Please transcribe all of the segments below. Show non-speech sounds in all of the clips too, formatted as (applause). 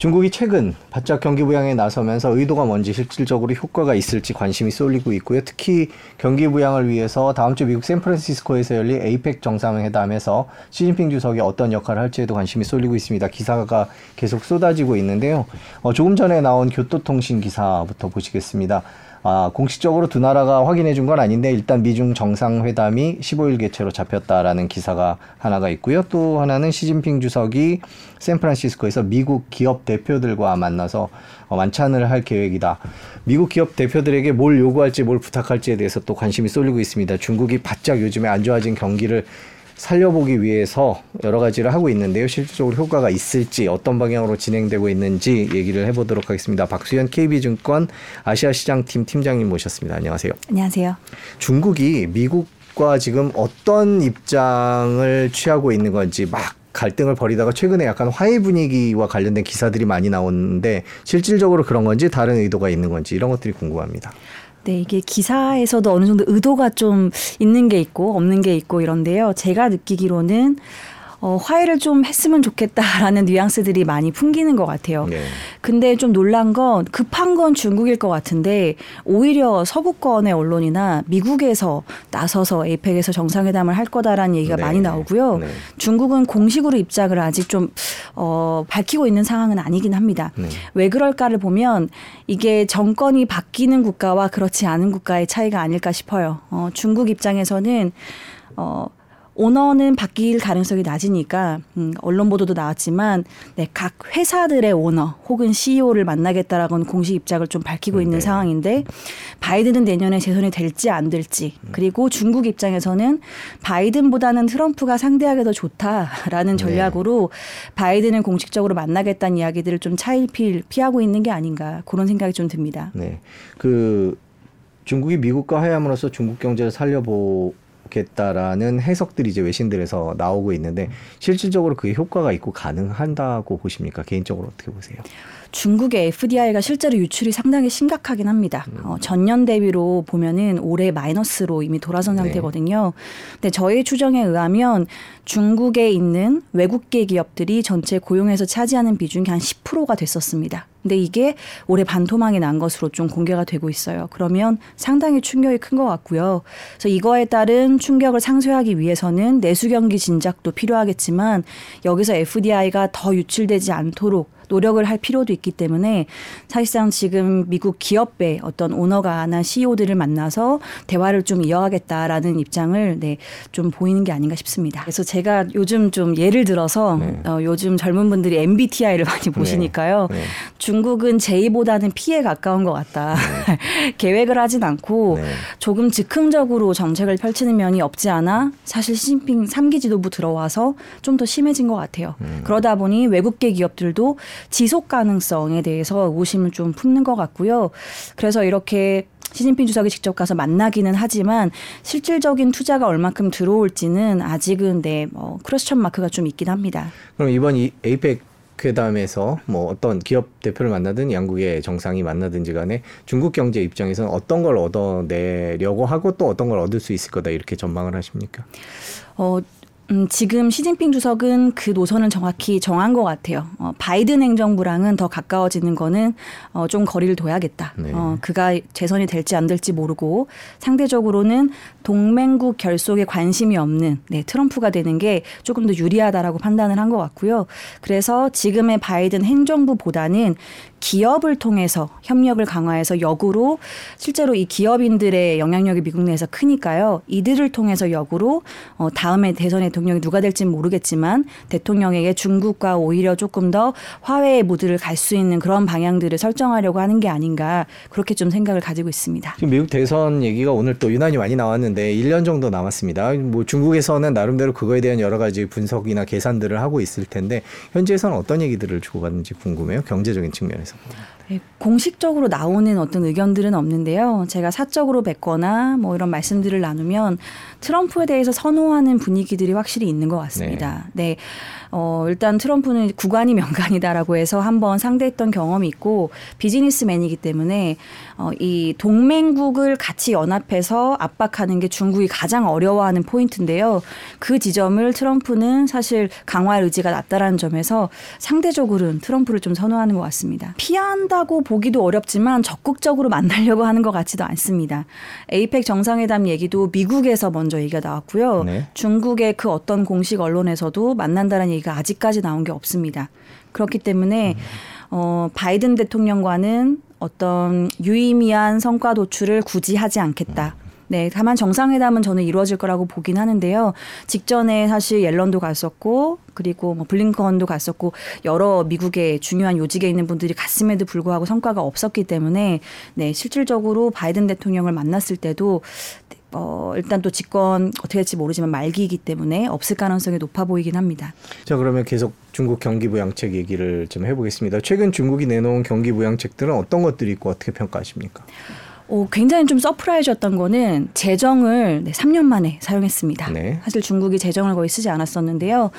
중국이 최근 바짝 경기 부양에 나서면서 의도가 뭔지 실질적으로 효과가 있을지 관심이 쏠리고 있고요. 특히 경기 부양을 위해서 다음 주 미국 샌프란시스코에서 열릴 에이펙 정상회담에서 시진핑 주석이 어떤 역할을 할지에도 관심이 쏠리고 있습니다. 기사가 계속 쏟아지고 있는데요. 어, 조금 전에 나온 교토통신 기사부터 보시겠습니다. 아, 공식적으로 두 나라가 확인해 준 건 아닌데 일단 미중 정상회담이 15일 개최로 잡혔다라는 기사가 하나가 있고요. 또 하나는 시진핑 주석이 샌프란시스코에서 미국 기업 대표들과 만나서 어, 만찬을 할 계획이다. 미국 기업 대표들에게 뭘 요구할지 뭘 부탁할지에 대해서 또 관심이 쏠리고 있습니다. 중국이 바짝 요즘에 안 좋아진 경기를 살려보기 위해서 여러 가지를 하고 있는데요. 실질적으로 효과가 있을지 어떤 방향으로 진행되고 있는지 얘기를 해보도록 하겠습니다. 박수현 KB증권 아시아 시장팀 팀장님 모셨습니다. 안녕하세요. 안녕하세요. 중국이 미국과 지금 어떤 입장을 취하고 있는 건지 막 갈등을 벌이다가 최근에 약간 화해 분위기와 관련된 기사들이 많이 나오는데 실질적으로 그런 건지 다른 의도가 있는 건지 이런 것들이 궁금합니다. 네, 이게 기사에서도 어느 정도 의도가 좀 있는 게 있고 없는 게 있고 이런데요. 제가 느끼기로는 어, 화해를 좀 했으면 좋겠다라는 뉘앙스들이 많이 풍기는 것 같아요. 네. 근데 좀 놀란 건 급한 건 중국일 것 같은데 오히려 서구권의 언론이나 미국에서 나서서 에이펙에서 정상회담을 할 거다라는 얘기가 네. 많이 나오고요. 네. 중국은 공식으로 입장을 아직 좀 어, 밝히고 있는 상황은 아니긴 합니다. 네. 왜 그럴까를 보면 이게 정권이 바뀌는 국가와 그렇지 않은 국가의 차이가 아닐까 싶어요. 어, 중국 입장에서는 어, 오너는 바뀔 가능성이 낮으니까 음, 언론 보도도 나왔지만 네, 각 회사들의 오너 혹은 CEO를 만나겠다라고는 공식 입장을 좀 밝히고 음, 있는 네. 상황인데 바이든은 내년에 재선이 될지 안 될지 음. 그리고 중국 입장에서는 바이든보다는 트럼프가 상대하기 더 좋다라는 네. 전략으로 네. 바이든을 공식적으로 만나겠다는 이야기들을 좀 차일필 피하고 있는 게 아닌가 그런 생각이 좀 듭니다. 네, 그 중국이 미국과 화해함으로써 중국 경제를 살려보 겠다라는 해석들이 이제 외신들에서 나오고 있는데 실질적으로 그게 효과가 있고 가능한다고 보십니까? 개인적으로 어떻게 보세요? 중국의 FDI가 실제로 유출이 상당히 심각하긴 합니다. 음. 어, 전년 대비로 보면은 올해 마이너스로 이미 돌아선 네. 상태거든요. 근데 저희 추정에 의하면 중국에 있는 외국계 기업들이 전체 고용에서 차지하는 비중이 한 10%가 됐었습니다. 근데 이게 올해 반토막이 난 것으로 좀 공개가 되고 있어요. 그러면 상당히 충격이 큰 것 같고요. 그래서 이거에 따른 충격을 상쇄하기 위해서는 내수 경기 진작도 필요하겠지만 여기서 FDI가 더 유출되지 않도록 노력을 할 필요도 있기 때문에 사실상 지금 미국 기업의 어떤 오너가나 CEO들을 만나서 대화를 좀 이어가겠다라는 입장을 네, 좀 보이는 게 아닌가 싶습니다. 그래서 제가 요즘 좀 예를 들어서 네. 어, 요즘 젊은 분들이 MBTI를 많이 네. 보시니까요. 네. 네. 중국은 J보다는 P에 가까운 것 같다. 네. (laughs) 계획을 하진 않고 네. 조금 즉흥적으로 정책을 펼치는 면이 없지 않아 사실 시진핑 3기 지도부 들어와서 좀 더 심해진 것 같아요. 음. 그러다 보니 외국계 기업들도 지속 가능성에 대해서 의구심을 좀 품는 것 같고요. 그래서 이렇게 시진핑 주석이 직접 가서 만나기는 하지만 실질적인 투자가 얼마큼 들어올지는 아직은 네, 뭐 크로스천 마크가 좀 있긴 합니다. 그럼 이번 이 에이펙 회담에서 뭐 어떤 기업 대표를 만나든 양국의 정상이 만나든지 간에 중국 경제 입장에서는 어떤 걸 얻어내려고 하고 또 어떤 걸 얻을 수 있을 거다 이렇게 전망을 하십니까? 어, 음, 지금 시진핑 주석은 그 노선을 정확히 정한 것 같아요. 어, 바이든 행정부랑은 더 가까워지는 거는 어, 좀 거리를 둬야겠다. 네. 어, 그가 재선이 될지 안 될지 모르고 상대적으로는 동맹국 결속에 관심이 없는 네, 트럼프가 되는 게 조금 더 유리하다라고 판단을 한 것 같고요. 그래서 지금의 바이든 행정부보다는 기업을 통해서 협력을 강화해서 역으로 실제로 이 기업인들의 영향력이 미국 내에서 크니까요. 이들을 통해서 역으로 어, 다음에 대선 대통령이 누가 될지 모르겠지만 대통령에게 중국과 오히려 조금 더 화해의 무드를 갈 수 있는 그런 방향들을 설정하려고 하는 게 아닌가 그렇게 좀 생각을 가지고 있습니다. 지금 미국 대선 얘기가 오늘 또 유난히 많이 나왔는데 1년 정도 남았습니다. 뭐 중국에서는 나름대로 그거에 대한 여러 가지 분석이나 계산들을 하고 있을 텐데 현지에서는 어떤 얘기들을 주고받는지 궁금해요. 경제적인 측면에서. согласен. 네, 공식적으로 나오는 어떤 의견들은 없는데요. 제가 사적으로 뵙거나 뭐 이런 말씀들을 나누면 트럼프에 대해서 선호하는 분위기들이 확실히 있는 것 같습니다. 네. 어, 일단 트럼프는 구간이 명간이다라고 해서 한번 상대했던 경험이 있고 비즈니스맨이기 때문에 어, 이 동맹국을 같이 연합해서 압박하는 게 중국이 가장 어려워하는 포인트인데요. 그 지점을 트럼프는 사실 강화할 의지가 낮다라는 점에서 상대적으로는 트럼프를 좀 선호하는 것 같습니다. 피한다 고 보기도 어렵지만 적극적으로 만나려고 하는 것 같지도 않습니다. 에이펙 정상회담 얘기도 미국에서 먼저 얘기가 나왔고요. 네. 중국의 그 어떤 공식 언론에서도 만난다는 얘기가 아직까지 나온 게 없습니다. 그렇기 때문에 어, 바이든 대통령과는 어떤 유의미한 성과 도출을 굳이 하지 않겠다. 네, 다만 정상회담은 저는 이루어질 거라고 보긴 하는데요. 직전에 사실 옐런도 갔었고, 그리고 뭐 블링컨도 갔었고, 여러 미국의 중요한 요직에 있는 분들이 갔음에도 불구하고 성과가 없었기 때문에, 네, 실질적으로 바이든 대통령을 만났을 때도 어, 일단 또 집권 어떻게 될지 모르지만 말기이기 때문에 없을 가능성이 높아 보이긴 합니다. 자 그러면 계속 중국 경기 부양책 얘기를 좀 해보겠습니다. 최근 중국이 내놓은 경기 부양책들은 어떤 것들이 있고 어떻게 평가하십니까? 오, 굉장히 좀 surprise였던 거는 재정을 네, 3년 만에 사용했습니다. 네. 사실 중국이 재정을 거의 쓰지 않았었는데요.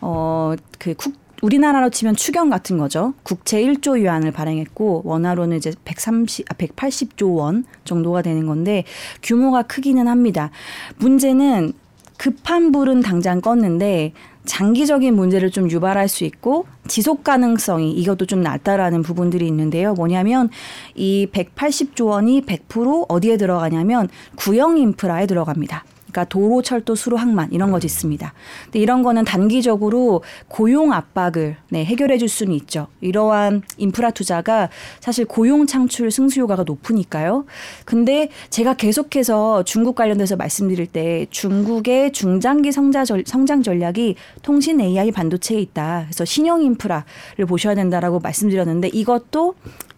어, 그 국, 우리나라로 치면 추경 같은 거죠. 국채 1조 위안을 발행했고 원화로는 이제 130, 아, 180조 원 정도가 되는 건데 규모가 크기는 합니다. 문제는 급한 불은 당장 껐는데 장기적인 문제를 좀 유발할 수 있고 지속 가능성이 이것도 좀 낮다라는 부분들이 있는데요. 뭐냐면 이 180조 원이 100% 어디에 들어가냐면 구형 인프라에 들어갑니다. 그러니까 도로, 철도, 수로, 항만 이런 거 짓습니다. 근데 이런 거는 단기적으로 고용 압박을 네, 해결해 줄 수는 있죠. 이러한 인프라 투자가 사실 고용 창출 승수 효과가 높으니까요. 근데 제가 계속해서 중국 관련돼서 말씀드릴 때 중국의 중장기 전, 성장 전략이 통신 AI 반도체에 있다. 그래서 신형 인프라를 보셔야 된다라고 말씀드렸는데 이것도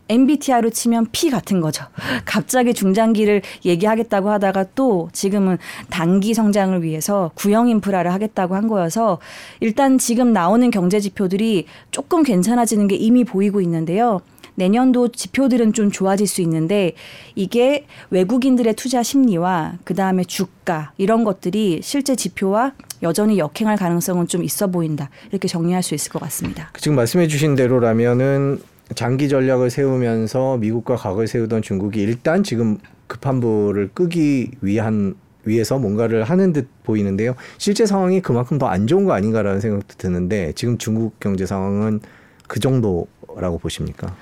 MBTI로 치면 P 같은 거죠. 갑자기 중장기를 얘기하겠다고 하다가 또 지금은 단기 성장을 위해서 구형 인프라를 하겠다고 한 거여서 일단 지금 나오는 경제 지표들이 조금 괜찮아지는 게 이미 보이고 있는데요. 내년도 지표들은 좀 좋아질 수 있는데 이게 외국인들의 투자 심리와 그 다음에 주가 이런 것들이 실제 지표와 여전히 역행할 가능성은 좀 있어 보인다 이렇게 정리할 수 있을 것 같습니다. 지금 말씀해 주신 대로라면은 장기 전략을 세우면서 미국과 각을 세우던 중국이 일단 지금 급한 불을 끄기 위한 위해서 뭔가를 하는 듯 보이는데요. 실제 상황이 그만큼 더 안 좋은 거 아닌가라는 생각도 드는데 지금 중국 경제 상황은 그 정도라고 보십니까?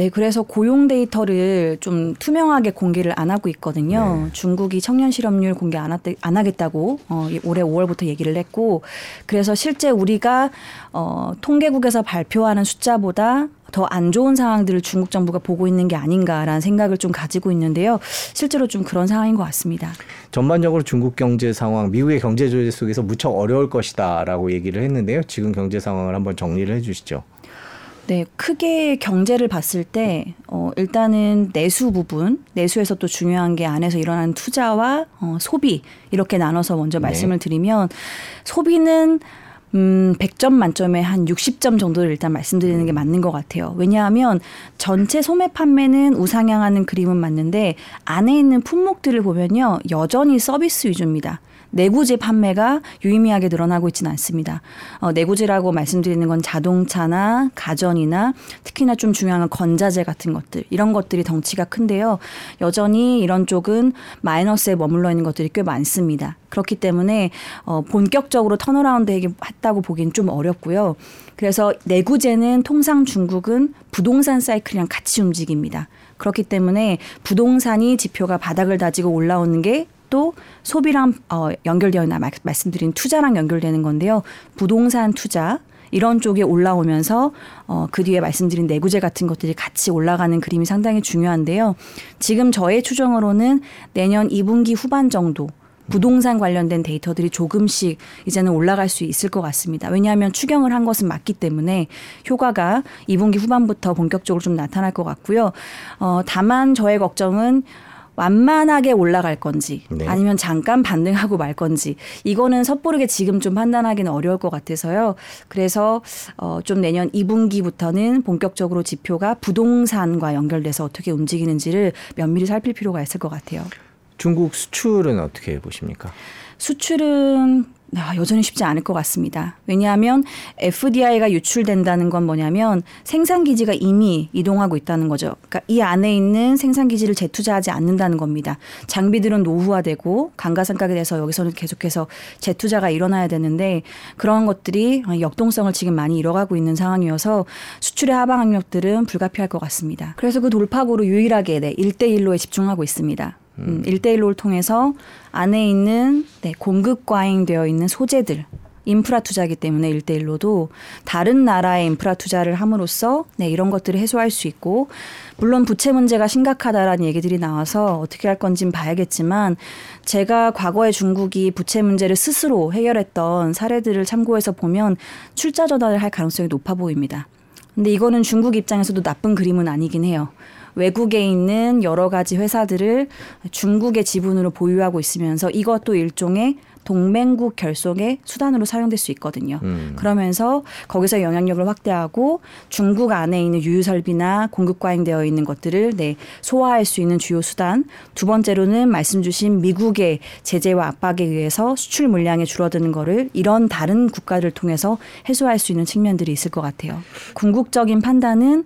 네, 그래서 고용 데이터를 좀 투명하게 공개를 안 하고 있거든요. 네. 중국이 청년 실업률 공개 안, 하안 하겠다고 어, 올해 5월부터 얘기를 했고, 그래서 실제 우리가 어, 통계국에서 발표하는 숫자보다 더안 좋은 상황들을 중국 정부가 보고 있는 게 아닌가라는 생각을 좀 가지고 있는데요. 실제로 좀 그런 상황인 것 같습니다. 전반적으로 중국 경제 상황, 미국의 경제 조제 속에서 무척 어려울 것이다라고 얘기를 했는데요. 지금 경제 상황을 한번 정리를 해주시죠. 네, 크게 경제를 봤을 때, 어, 일단은 내수 부분, 내수에서 또 중요한 게 안에서 일어나는 투자와 어, 소비, 이렇게 나눠서 먼저 네. 말씀을 드리면, 소비는 음, 100점 만점에 한 60점 정도를 일단 말씀드리는 게 맞는 것 같아요. 왜냐하면 전체 소매 판매는 우상향하는 그림은 맞는데 안에 있는 품목들을 보면요. 여전히 서비스 위주입니다. 내구재 판매가 유의미하게 늘어나고 있지는 않습니다. 어, 내구재라고 말씀드리는 건 자동차나 가전이나 특히나 좀 중요한 건 건자재 같은 것들 이런 것들이 덩치가 큰데요. 여전히 이런 쪽은 마이너스에 머물러 있는 것들이 꽤 많습니다. 그렇기 때문에 어, 본격적으로 turnaround 했다고 보기는 좀 어렵고요. 그래서 내구재는 통상 중국은 부동산 사이클이랑 같이 움직입니다. 그렇기 때문에 부동산이 지표가 바닥을 다지고 올라오는 게 또 소비랑 어, 연결되어 있나 말- 말씀드린 투자랑 연결되는 건데요. 부동산 투자 이런 쪽에 올라오면서 어, 그 뒤에 말씀드린 내구재 같은 것들이 같이 올라가는 그림이 상당히 중요한데요. 지금 저의 추정으로는 내년 2분기 후반 정도 부동산 관련된 데이터들이 조금씩 이제는 올라갈 수 있을 것 같습니다. 왜냐하면 추경을 한 것은 맞기 때문에 효과가 2분기 후반부터 본격적으로 좀 나타날 것 같고요. 어, 다만 저의 걱정은 완만하게 올라갈 건지 네. 아니면 잠깐 반등하고 말 건지 이거는 섣부르게 지금 좀 판단하기는 어려울 것 같아서요. 그래서 어, 좀 내년 2분기부터는 본격적으로 지표가 부동산과 연결돼서 어떻게 움직이는지를 면밀히 살필 필요가 있을 것 같아요. 중국 수출은 어떻게 보십니까? 수출은 아, 여전히 쉽지 않을 것 같습니다. 왜냐하면 FDI가 유출된다는 건 뭐냐면 생산 기지가 이미 이동하고 있다는 거죠. 그러니까 이 안에 있는 생산 기지를 재투자하지 않는다는 겁니다. 장비들은 노후화되고 감가상각에 대해서 여기서는 계속해서 재투자가 일어나야 되는데 그런 것들이 역동성을 지금 많이 잃어가고 있는 상황이어서 수출의 하방 학력들은 불가피할 것 같습니다. 그래서 그 돌파구로 유일하게 네, 1대1로에 집중하고 있습니다. 음, 1대1로를 통해서 안에 있는 네, 공급 과잉되어 있는 소재들 인프라 투자기 때문에 1대1로도 다른 나라의 인프라 투자를 함으로써 네, 이런 것들을 해소할 수 있고 물론 부채 문제가 심각하다라는 얘기들이 나와서 어떻게 할 건지는 봐야겠지만 제가 과거에 중국이 부채 문제를 스스로 해결했던 사례들을 참고해서 보면 출자 전환을 할 가능성이 높아 보입니다. 근데 이거는 중국 입장에서도 나쁜 그림은 아니긴 해요. 외국에 있는 여러 가지 회사들을 중국의 지분으로 보유하고 있으면서 이것도 일종의 동맹국 결속의 수단으로 사용될 수 있거든요. 음. 그러면서 거기서 영향력을 확대하고 중국 안에 있는 유유 설비나 공급 과잉되어 있는 것들을 네, 소화할 수 있는 주요 수단. 두 번째로는 말씀 주신 미국의 제재와 압박에 의해서 수출 물량이 줄어드는 거를 이런 다른 국가들을 통해서 해소할 수 있는 측면들이 있을 것 같아요. 궁극적인 판단은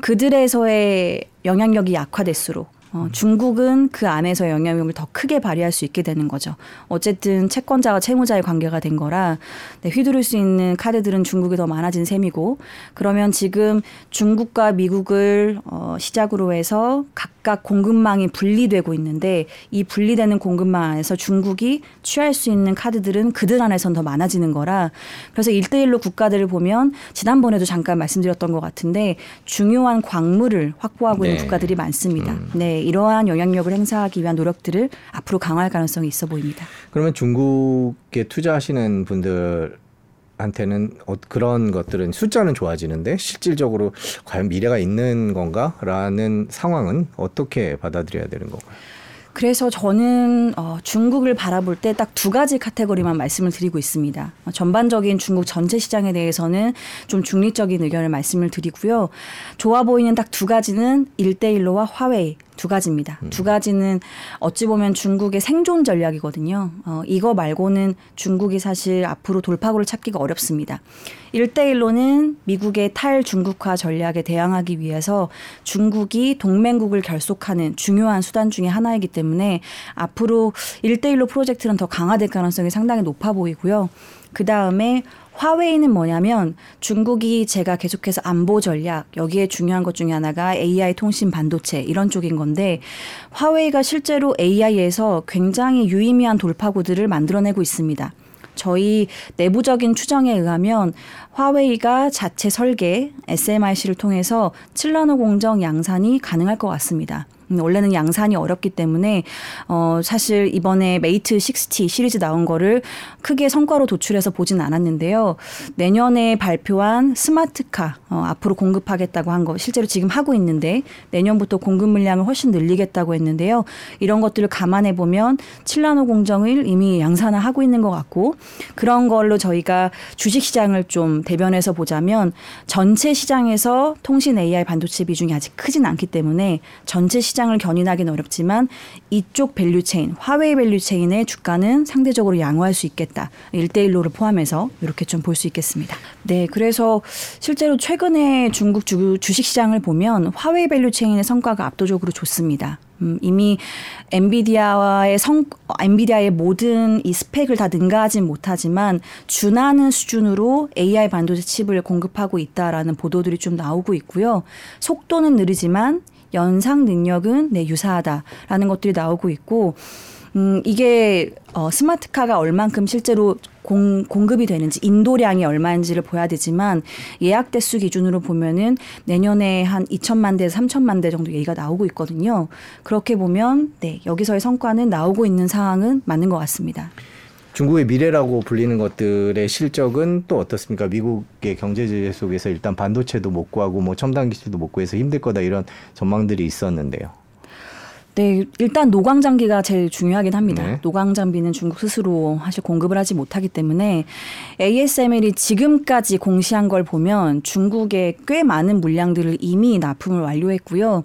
그들에서의 영향력이 약화될수록 어, 중국은 그 안에서 영향력을 더 크게 발휘할 수 있게 되는 거죠. 어쨌든 채권자와 채무자의 관계가 된 거라 네, 휘두를 수 있는 카드들은 중국이 더 많아진 셈이고 그러면 지금 중국과 미국을 어, 시작으로 해서 각각 공급망이 분리되고 있는데 이 분리되는 공급망 안에서 중국이 취할 수 있는 카드들은 그들 안에선 더 많아지는 거라 그래서 일대일로 국가들을 보면 지난번에도 잠깐 말씀드렸던 것 같은데 중요한 광물을 확보하고 있는 네. 국가들이 많습니다. 네, 이러한 영향력을 행사하기 위한 노력들을 앞으로 강화할 가능성이 있어 보입니다. 그러면 중국에 투자하시는 분들 한테는 어, 그런 것들은 숫자는 좋아지는데 실질적으로 과연 미래가 있는 건가라는 상황은 어떻게 받아들여야 되는 건가요? 그래서 저는 어, 중국을 바라볼 때 딱 두 가지 카테고리만 말씀을 드리고 있습니다. 어, 전반적인 중국 전체 시장에 대해서는 좀 중립적인 의견을 말씀을 드리고요. 좋아 보이는 딱 두 가지는 일대일로와 화웨이 두 가지입니다. 두 가지는 어찌 보면 중국의 생존 전략이거든요. 어, 이거 말고는 중국이 사실 앞으로 돌파구를 찾기가 어렵습니다. 일대일로는 미국의 탈중국화 전략에 대항하기 위해서 중국이 동맹국을 결속하는 중요한 수단 중의 하나이기 때문에 앞으로 일대일로 프로젝트는 더 강화될 가능성이 상당히 높아 보이고요. 그 다음에 화웨이는 뭐냐면 중국이 제가 계속해서 안보 전략 여기에 중요한 것 중에 하나가 AI 통신 반도체 이런 쪽인 건데 화웨이가 실제로 AI에서 굉장히 유의미한 돌파구들을 만들어내고 있습니다. 저희 내부적인 추정에 의하면 화웨이가 자체 설계 SMIC를 통해서 7나노 공정 양산이 가능할 것 같습니다. 음, 원래는 양산이 어렵기 때문에 어 사실 이번에 메이트 60 시리즈 나온 거를 크게 성과로 도출해서 보진 않았는데요. 내년에 발표한 스마트카 어, 앞으로 공급하겠다고 한 거 실제로 지금 하고 있는데 내년부터 공급 물량을 훨씬 늘리겠다고 했는데요. 이런 것들을 감안해 보면 7나노 공정을 이미 양산화하고 있는 것 같고 그런 걸로 저희가 주식 시장을 좀 대변해서 보자면 전체 시장에서 통신 AI 반도체 비중이 아직 크진 않기 때문에 전체 시장 을 견인하기는 어렵지만 이쪽 value chain, 화웨이 value chain의 주가는 상대적으로 양호할 수 있겠다. 일대일로를 포함해서 이렇게 좀 볼 수 있겠습니다. 네, 그래서 실제로 최근에 중국 주, 주식 시장을 보면 화웨이 value chain의 성과가 압도적으로 좋습니다. 음, 이미 엔비디아와의 성, 엔비디아의 모든 이 스펙을 다 능가하진 못하지만 준하는 수준으로 AI 반도체 칩을 공급하고 있다라는 보도들이 좀 나오고 있고요. 속도는 느리지만 연상 능력은 네, 유사하다라는 것들이 나오고 있고, 음, 이게 어, 스마트카가 얼만큼 실제로 공, 공급이 되는지 인도량이 얼마인지를 봐야 되지만 예약 대수 기준으로 보면은 내년에 한 2천만 대에서 3천만 대 정도 얘기가 나오고 있거든요. 그렇게 보면 네, 여기서의 성과는 나오고 있는 상황은 맞는 것 같습니다. 중국의 미래라고 불리는 것들의 실적은 또 어떻습니까? 미국의 경제 제재 속에서 일단 반도체도 못 구하고 뭐 첨단 기술도 못 구해서 힘들 거다 이런 전망들이 있었는데요. 네, 일단 노광 장비가 제일 중요하긴 합니다. 네. 노광 장비는 중국 스스로 사실 공급을 하지 못하기 때문에 ASML이 지금까지 공시한 걸 보면 중국에 꽤 많은 물량들을 이미 납품을 완료했고요.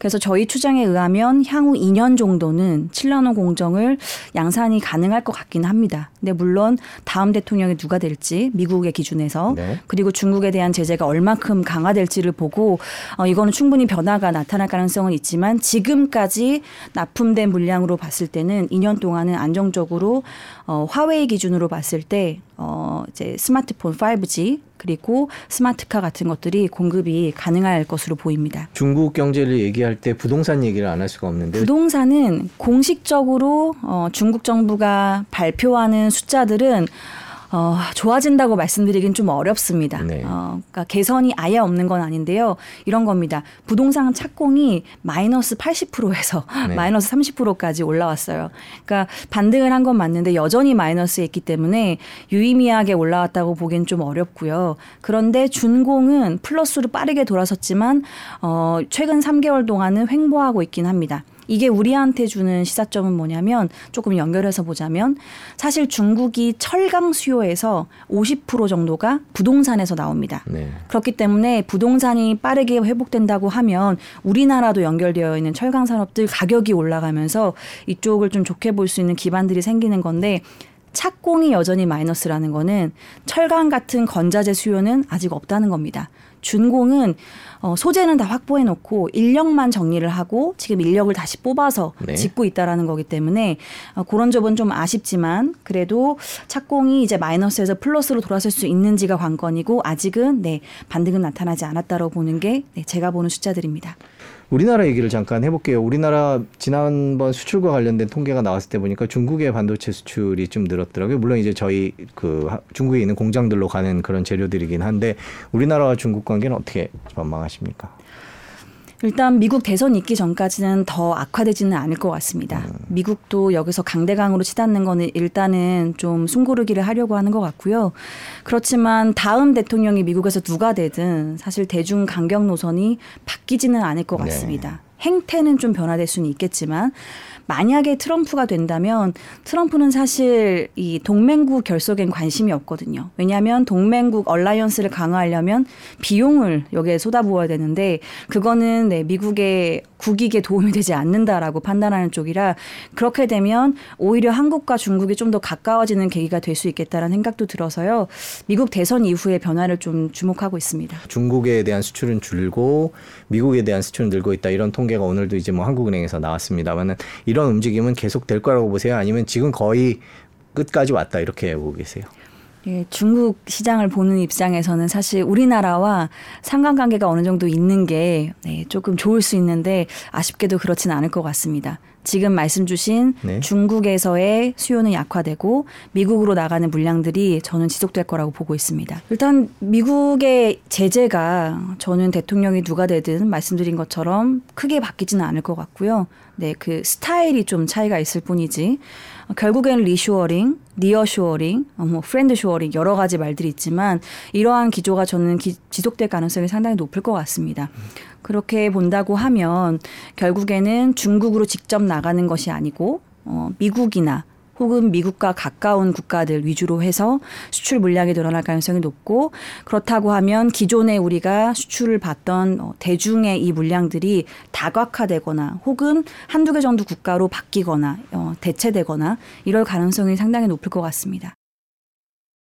그래서 저희 추정에 의하면 향후 2년 정도는 7나노 공정을 양산이 가능할 것 같긴 합니다. 근데 물론 다음 대통령이 누가 될지 미국의 기준에서 네. 그리고 중국에 대한 제재가 얼마큼 강화될지를 보고 어, 이거는 충분히 변화가 나타날 가능성은 있지만 지금까지 납품된 물량으로 봤을 때는 2년 동안은 안정적으로 어, 화웨이 기준으로 봤을 때 어, 이제 스마트폰 5G 그리고 스마트카 같은 것들이 공급이 가능할 것으로 보입니다. 중국 경제를 얘기할 때 부동산 얘기를 안 할 수가 없는데 부동산은 공식적으로 어, 중국 정부가 발표하는 숫자들은 어, 좋아진다고 말씀드리긴 좀 어렵습니다. 네. 어, 그러니까 개선이 아예 없는 건 아닌데요. 이런 겁니다. 부동산 착공이 마이너스 80%에서 네. (laughs) 마이너스 30%까지 올라왔어요. 그러니까 반등을 한 건 맞는데 여전히 마이너스에 있기 때문에 유의미하게 올라왔다고 보기엔 좀 어렵고요. 그런데 준공은 플러스로 빠르게 돌아섰지만 어, 최근 3개월 동안은 횡보하고 있긴 합니다. 이게 우리한테 주는 시사점은 뭐냐면 조금 연결해서 보자면 사실 중국이 철강 수요에서 50% 정도가 부동산에서 나옵니다. 네. 그렇기 때문에 부동산이 빠르게 회복된다고 하면 우리나라도 연결되어 있는 철강 산업들 가격이 올라가면서 이쪽을 좀 좋게 볼 수 있는 기반들이 생기는 건데 착공이 여전히 마이너스라는 거는 철강 같은 건자재 수요는 아직 없다는 겁니다. 준공은 어, 소재는 다 확보해 놓고 인력만 정리를 하고 지금 인력을 다시 뽑아서 네. 짓고 있다라는 거기 때문에 어, 그런 점은 좀 아쉽지만 그래도 착공이 이제 마이너스에서 플러스로 돌아설 수 있는지가 관건이고 아직은 네 반등은 나타나지 않았다고 보는 게 네, 제가 보는 숫자들입니다. 우리나라 얘기를 잠깐 해볼게요. 우리나라 지난번 수출과 관련된 통계가 나왔을 때 보니까 중국의 반도체 수출이 좀 늘었더라고요. 물론 이제 저희 그 하- 중국에 있는 공장들로 가는 그런 재료들이긴 한데 우리나라와 중국 관계는 어떻게 전망하십니까? 일단 미국 대선 있기 전까지는 더 악화되지는 않을 것 같습니다. 미국도 여기서 강대강으로 치닫는 거는 일단은 좀 숨고르기를 하려고 하는 것 같고요. 그렇지만 다음 대통령이 미국에서 누가 되든 사실 대중 강경 노선이 바뀌지는 않을 것 네. 같습니다. 행태는 좀 변화될 수는 있겠지만 만약에 트럼프가 된다면 트럼프는 사실 이 동맹국 결속엔 관심이 없거든요. 왜냐하면 동맹국 얼라이언스를 강화하려면 비용을 여기에 쏟아부어야 되는데 그거는 네, 미국의 국익에 도움이 되지 않는다라고 판단하는 쪽이라 그렇게 되면 오히려 한국과 중국이 좀 더 가까워지는 계기가 될 수 있겠다라는 생각도 들어서요. 미국 대선 이후의 변화를 좀 주목하고 있습니다. 중국에 대한 수출은 줄고 미국에 대한 수출은 늘고 있다 이런 통계가 오늘도 이제 뭐 한국은행에서 나왔습니다만은 이런 움직임은 계속 될 거라고 보세요 아니면 지금 거의 끝까지 왔다 이렇게 보고 계세요. 예, 중국 시장을 보는 입장에서는 사실 우리나라와 상관관계가 어느 정도 있는 게 네, 조금 좋을 수 있는데 아쉽게도 그렇지는 않을 것 같습니다. 지금 말씀 주신 네. 중국에서의 수요는 약화되고 미국으로 나가는 물량들이 저는 지속될 거라고 보고 있습니다. 일단 미국의 제재가 저는 대통령이 누가 되든 말씀드린 것처럼 크게 바뀌지는 않을 것 같고요. 네, 그 스타일이 좀 차이가 있을 뿐이지 어, 결국엔 reshoring, nearshoring, 어, 뭐 friend shoring 여러 가지 말들이 있지만 이러한 기조가 저는 기- 지속될 가능성이 상당히 높을 것 같습니다. 그렇게 본다고 하면 결국에는 중국으로 직접 나가는 것이 아니고 어, 미국이나 혹은 미국과 가까운 국가들 위주로 해서 수출 물량이 늘어날 가능성이 높고 그렇다고 하면 기존에 우리가 수출을 받던 어, 대중의 이 물량들이 다각화되거나 혹은 한두 개 정도 국가로 바뀌거나 어, 대체되거나 이럴 가능성이 상당히 높을 것 같습니다.